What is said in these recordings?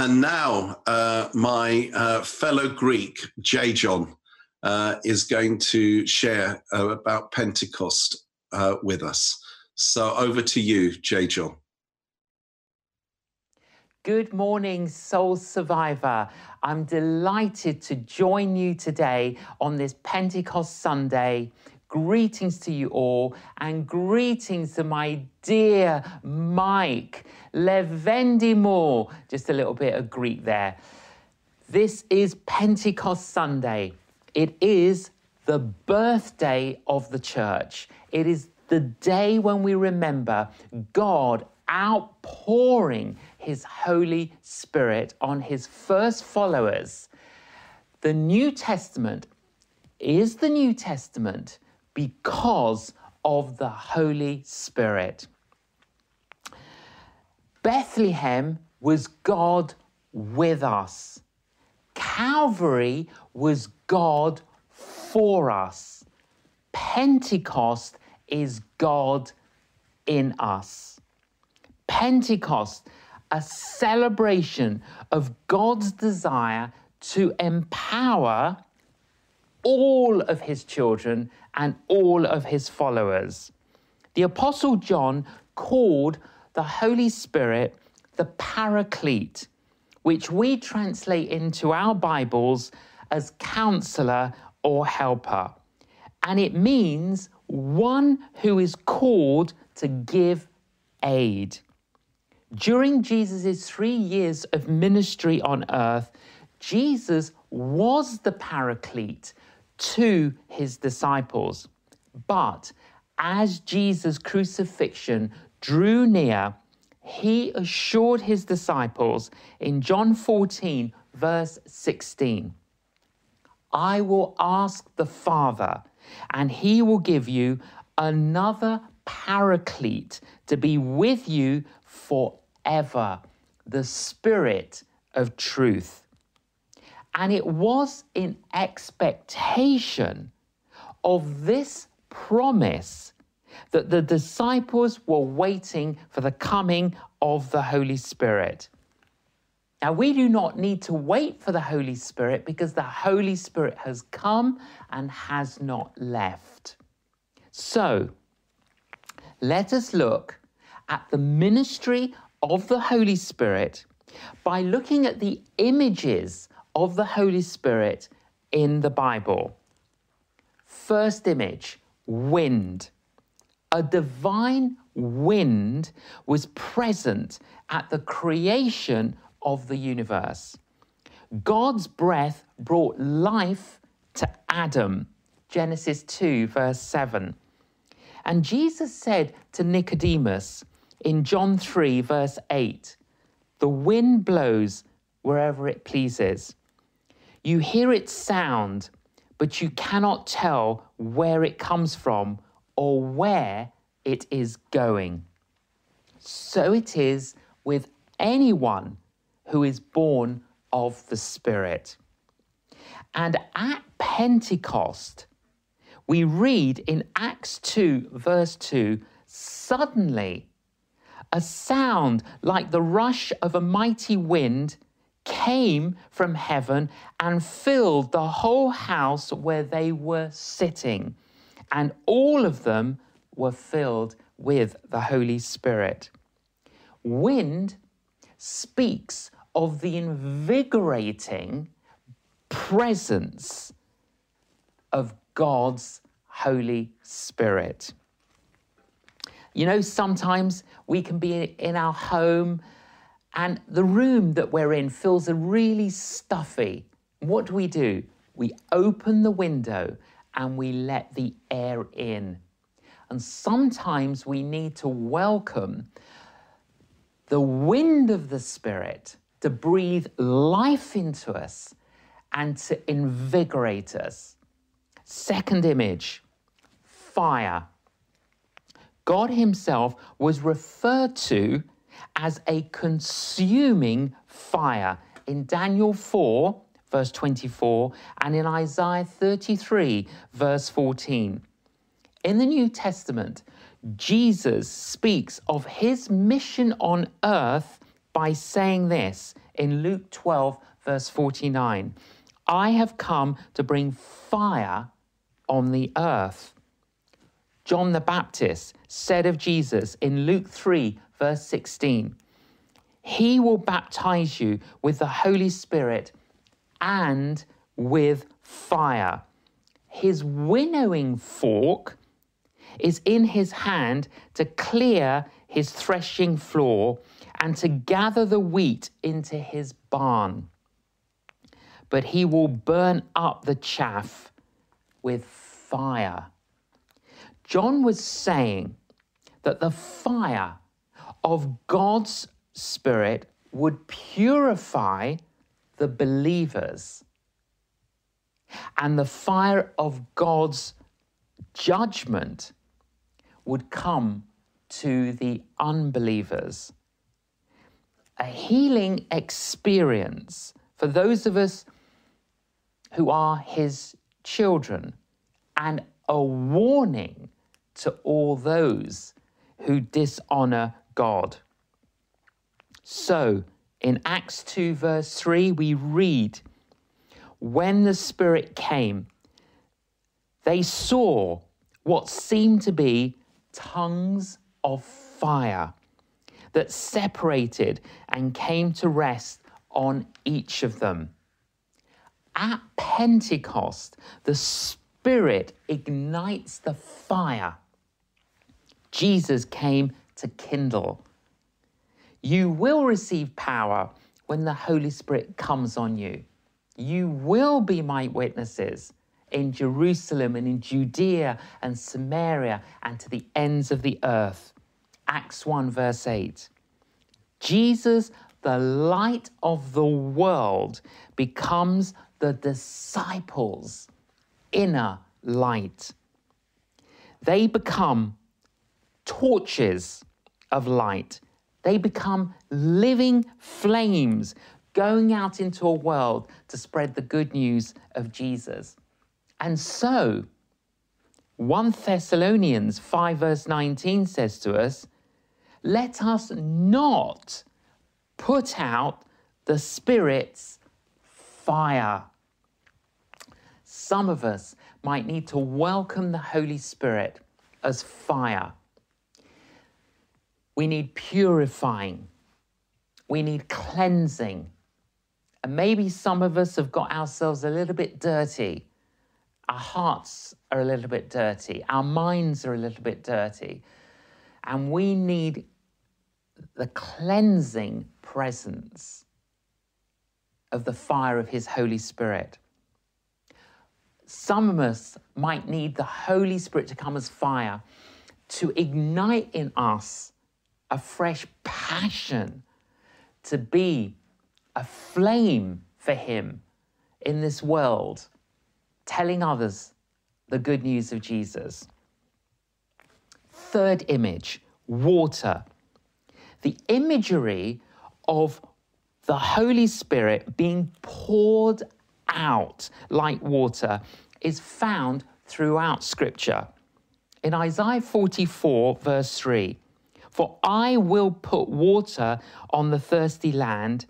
And now, uh, my uh, fellow Greek, J. John, uh, is going to share uh, about Pentecost uh, with us. So over to you, J. John. Good morning, Soul Survivor. I'm delighted to join you today on this Pentecost Sunday. Greetings to you all, and greetings to my dear Mike Levendimore. Just a little bit of Greek there. This is Pentecost Sunday. It is the birthday of the church. It is the day when we remember God outpouring his Holy Spirit on his first followers. The New Testament is the New Testament because of the Holy Spirit. Bethlehem was God with us. Calvary was God for us. Pentecost is God in us. Pentecost, a celebration of God's desire to empower all of his children and all of his followers. The Apostle John called the Holy Spirit the Paraclete, which we translate into our Bibles as counselor or helper. And it means one who is called to give aid. During Jesus' three years of ministry on earth, Jesus was the paraclete to his disciples. But as Jesus' crucifixion drew near, he assured his disciples in John 14, verse 16 I will ask the Father, and he will give you another paraclete to be with you forever, the Spirit of truth. And it was in expectation of this promise that the disciples were waiting for the coming of the Holy Spirit. Now, we do not need to wait for the Holy Spirit because the Holy Spirit has come and has not left. So, let us look at the ministry of the Holy Spirit by looking at the images of the Holy Spirit in the Bible. First image wind. A divine wind was present at the creation of the universe. God's breath brought life to Adam. Genesis 2, verse 7. And Jesus said to Nicodemus in John 3, verse 8, The wind blows wherever it pleases. You hear its sound, but you cannot tell where it comes from or where it is going. So it is with anyone who is born of the Spirit. And at Pentecost, we read in Acts 2, verse 2 suddenly a sound like the rush of a mighty wind came from heaven and filled the whole house where they were sitting. And all of them were filled with the Holy Spirit. Wind speaks of the invigorating presence of God's Holy Spirit. You know, sometimes we can be in our home and the room that we're in feels really stuffy. What do we do? We open the window and we let the air in. And sometimes we need to welcome the wind of the Spirit to breathe life into us and to invigorate us. Second image fire. God Himself was referred to as a consuming fire in Daniel 4, verse 24, and in Isaiah 33, verse 14. In the New Testament, Jesus speaks of his mission on earth by saying this in Luke 12, verse 49. I have come to bring fire on the earth. John the Baptist said of Jesus in Luke 3, verse 16, He will baptize you with the Holy Spirit and with fire. His winnowing fork is in his hand to clear his threshing floor and to gather the wheat into his barn. But he will burn up the chaff with fire. John was saying that the fire of God's Spirit would purify the believers, and the fire of God's judgment would come to the unbelievers. A healing experience for those of us who are his children, and a warning to all those who dishonor God. So, in Acts 2, verse 3, we read, When the Spirit came, they saw what seemed to be tongues of fire that separated and came to rest on each of them. At Pentecost, the Spirit ignites the fire Jesus came to kindle. You will receive power when the Holy Spirit comes on you. You will be my witnesses in Jerusalem and in Judea and Samaria and to the ends of the earth. Acts 1, verse 8. Jesus, the light of the world, becomes the disciples' inner light. They become torches of light. They become living flames going out into a world to spread the good news of Jesus. And so, 1 Thessalonians 5, verse 19 says to us, Let us not put out the Spirit's fire. Some of us might need to welcome the Holy Spirit as fire. We need purifying. We need cleansing. And maybe some of us have got ourselves a little bit dirty our hearts are a little bit dirty, our minds are a little bit dirty, and we need the cleansing presence of the fire of His Holy Spirit. Some of us might need the Holy Spirit to come as fire to ignite in us a fresh passion to be a flame for Him in this world telling others the good news of Jesus. Third image, water. The imagery of the Holy Spirit being poured out like water is found throughout Scripture. In Isaiah 44, verse 3, For I will put water on the thirsty land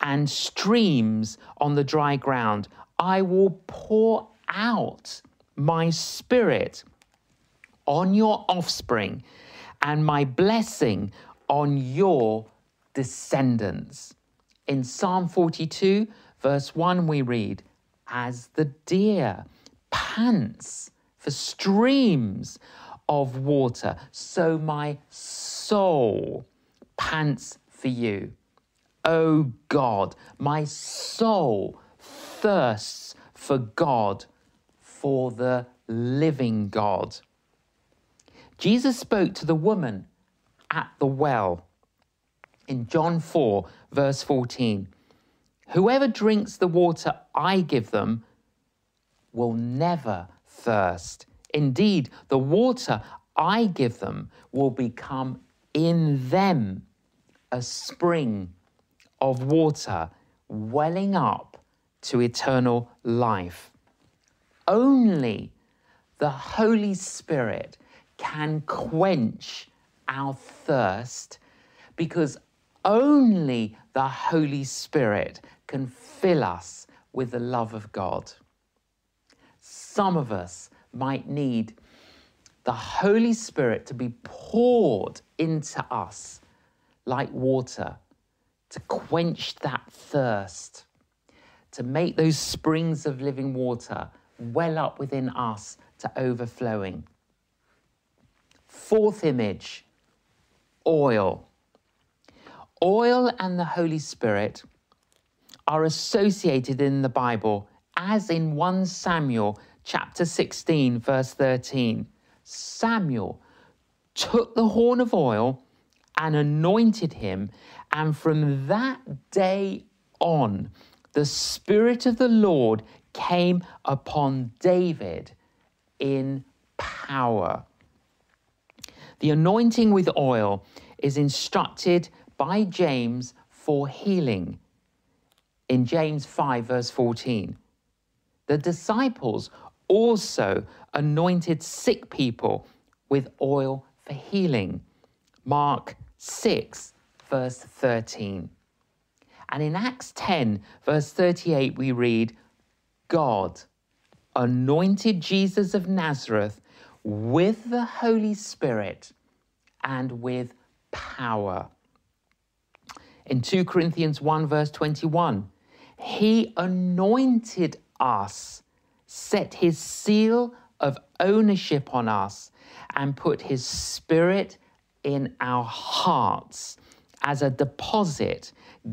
and streams on the dry ground. I will pour out my spirit on your offspring and my blessing on your descendants. In Psalm 42, verse 1, we read, As the deer pants for streams of water, so my soul pants for you. Oh God, my soul thirsts for God, for the living God. Jesus spoke to the woman at the well in John 4, verse 14. Whoever drinks the water I give them will never thirst. Indeed, the water I give them will become in them a spring of water welling up to eternal life. Only the Holy Spirit can quench our thirst because Only the Holy Spirit can fill us with the love of God. Some of us might need the Holy Spirit to be poured into us like water to quench that thirst, to make those springs of living water well up within us to overflowing. Fourth image oil. Oil and the Holy Spirit are associated in the Bible as in 1 Samuel chapter 16 verse 13. Samuel took the horn of oil and anointed him and from that day on the spirit of the Lord came upon David in power. The anointing with oil is instructed by James for healing in James 5, verse 14. The disciples also anointed sick people with oil for healing. Mark 6, verse 13. And in Acts 10, verse 38, we read, God anointed Jesus of Nazareth with the Holy Spirit and with power. In 2 Corinthians 1, verse 21, He anointed us, set His seal of ownership on us, and put His Spirit in our hearts as a deposit,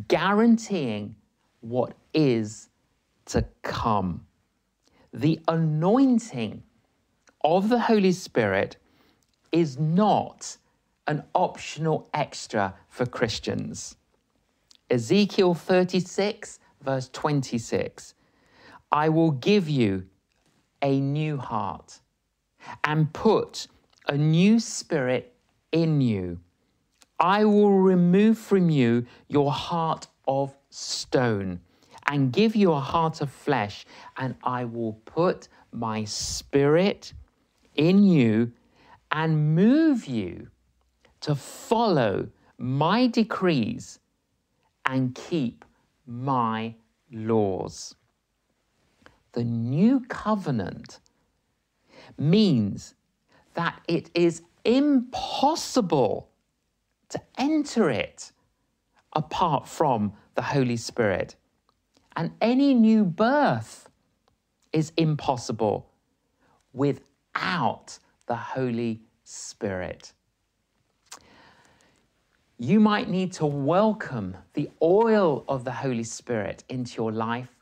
guaranteeing what is to come. The anointing of the Holy Spirit is not an optional extra for Christians. Ezekiel 36, verse 26 I will give you a new heart and put a new spirit in you. I will remove from you your heart of stone and give you a heart of flesh, and I will put my spirit in you and move you to follow my decrees and keep my laws. The new covenant means that it is impossible to enter it apart from the Holy Spirit. And any new birth is impossible without the Holy Spirit. You might need to welcome the oil of the Holy Spirit into your life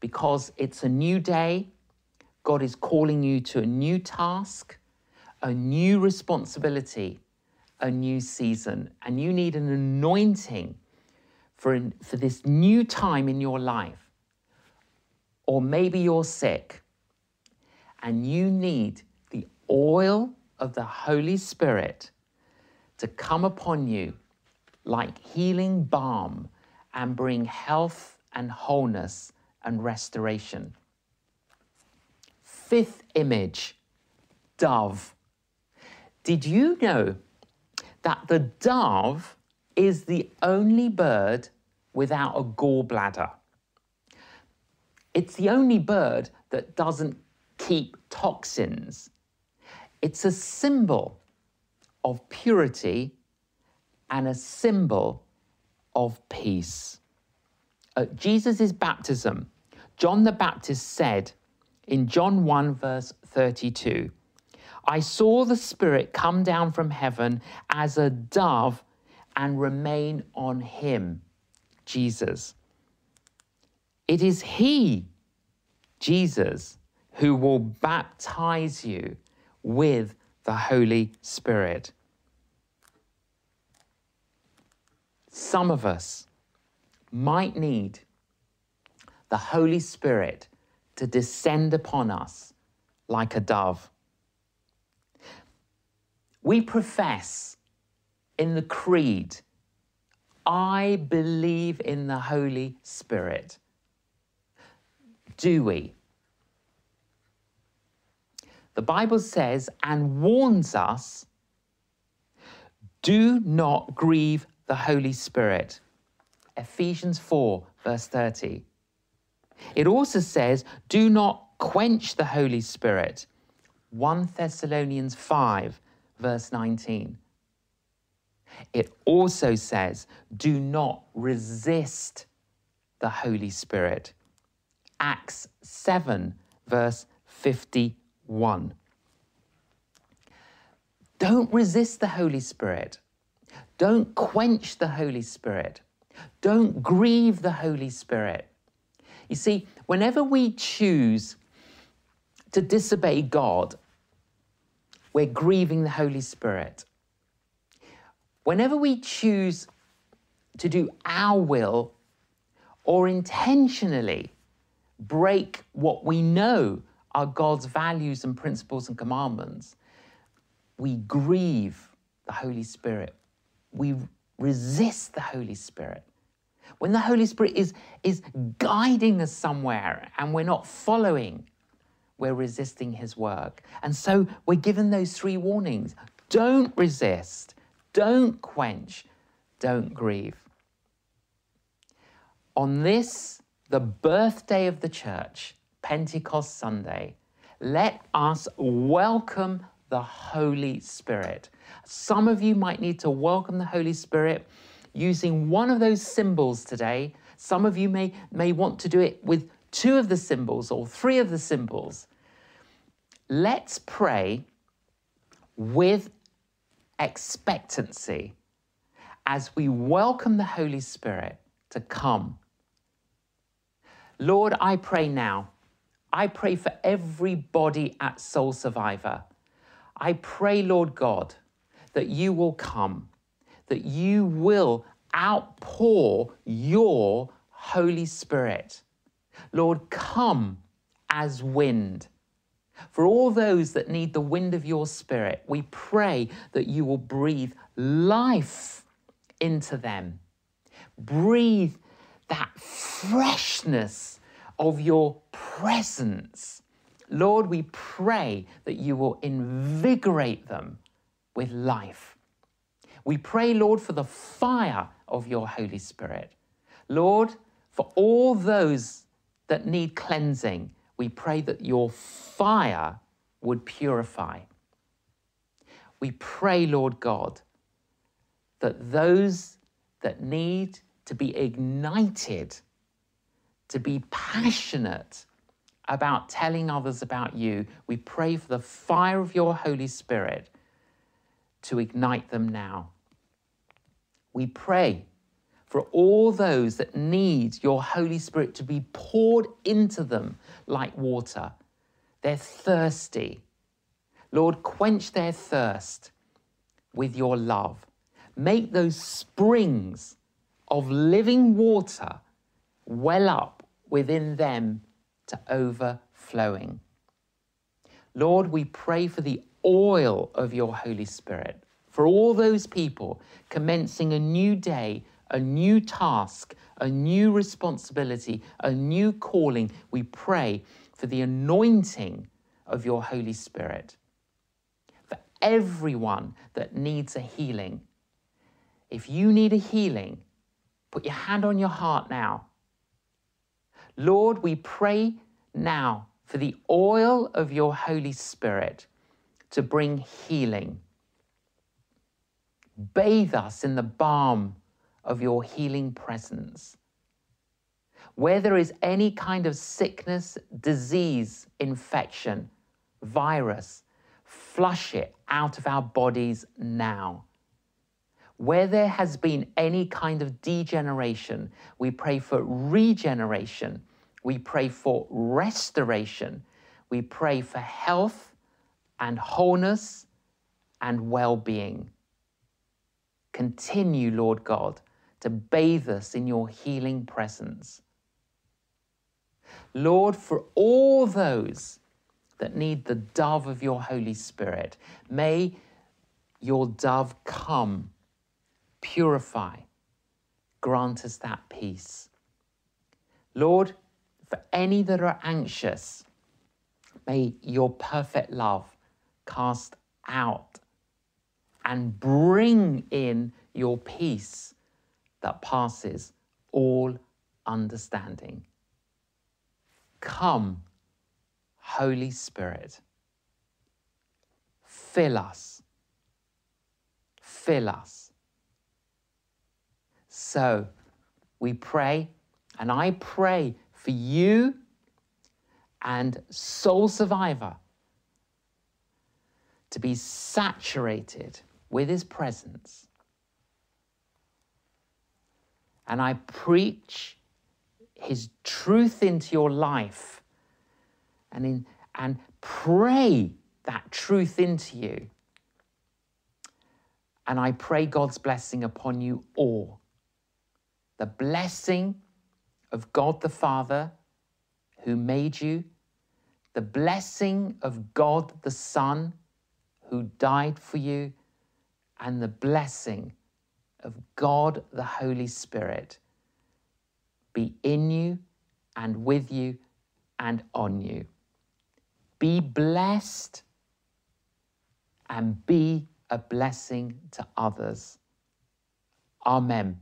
because it's a new day. God is calling you to a new task, a new responsibility, a new season, and you need an anointing for, for this new time in your life. Or maybe you're sick and you need the oil of the Holy Spirit to come upon you like healing balm and bring health and wholeness and restoration. Fifth image, dove. Did you know that the dove is the only bird without a gallbladder? It's the only bird that doesn't keep toxins. It's a symbol of purity and a symbol of peace. At Jesus' baptism, John the Baptist said in John 1, verse 32, I saw the Spirit come down from heaven as a dove and remain on him, Jesus. It is He, Jesus, who will baptize you with the Holy Spirit. Some of us might need the Holy Spirit to descend upon us like a dove. We profess in the Creed, I believe in the Holy Spirit. Do we? The Bible says and warns us do not grieve the Holy Spirit. Ephesians 4, verse 30. It also says, do not quench the Holy Spirit. 1 Thessalonians 5, verse 19. It also says, do not resist the Holy Spirit. Acts 7, verse 51. Don't resist the Holy Spirit. Don't quench the Holy Spirit. Don't grieve the Holy Spirit. You see, whenever we choose to disobey God, we're grieving the Holy Spirit. Whenever we choose to do our will or intentionally break what we know are God's values and principles and commandments, we grieve the Holy Spirit. We resist the Holy Spirit. When the Holy Spirit is, is guiding us somewhere and we're not following, we're resisting his work. And so we're given those three warnings don't resist, don't quench, don't grieve. On this, the birthday of the church, Pentecost Sunday, let us welcome the Holy Spirit. Some of you might need to welcome the Holy Spirit using one of those symbols today. Some of you may, may want to do it with two of the symbols or three of the symbols. Let's pray with expectancy as we welcome the Holy Spirit to come. Lord, I pray now. I pray for everybody at Soul Survivor. I pray, Lord God, that you will come, that you will outpour your Holy Spirit. Lord, come as wind. For all those that need the wind of your spirit, we pray that you will breathe life into them. Breathe that freshness of your presence Lord, we pray that you will invigorate them with life. We pray, Lord, for the fire of your Holy Spirit. Lord, for all those that need cleansing, we pray that your fire would purify. We pray, Lord God, that those that need to be ignited, to be passionate about telling others about you, we pray for the fire of your Holy Spirit to ignite them now. We pray for all those that need your Holy Spirit to be poured into them like water. They're thirsty. Lord, quench their thirst with your love. Make those springs of living water well up within them to overflowing. Lord, we pray for the oil of your Holy Spirit, for all those people commencing a new day, a new task, a new responsibility, a new calling. We pray for the anointing of your Holy Spirit. For everyone that needs a healing. If you need a healing, put your hand on your heart now Lord, we pray now for the oil of your Holy Spirit to bring healing. Bathe us in the balm of your healing presence. Where there is any kind of sickness, disease, infection, virus, flush it out of our bodies now. Where there has been any kind of degeneration, we pray for regeneration. We pray for restoration. We pray for health and wholeness and well being. Continue, Lord God, to bathe us in your healing presence. Lord, for all those that need the dove of your Holy Spirit, may your dove come purify, grant us that peace. Lord, for any that are anxious, may your perfect love cast out and bring in your peace that passes all understanding. Come, Holy Spirit, fill us, fill us. So we pray, and I pray for you and Soul Survivor to be saturated with His presence. And I preach His truth into your life and, in, and pray that truth into you. And I pray God's blessing upon you all. The blessing of God the Father, who made you, the blessing of God the Son, who died for you, and the blessing of God the Holy Spirit be in you and with you and on you. Be blessed and be a blessing to others. Amen.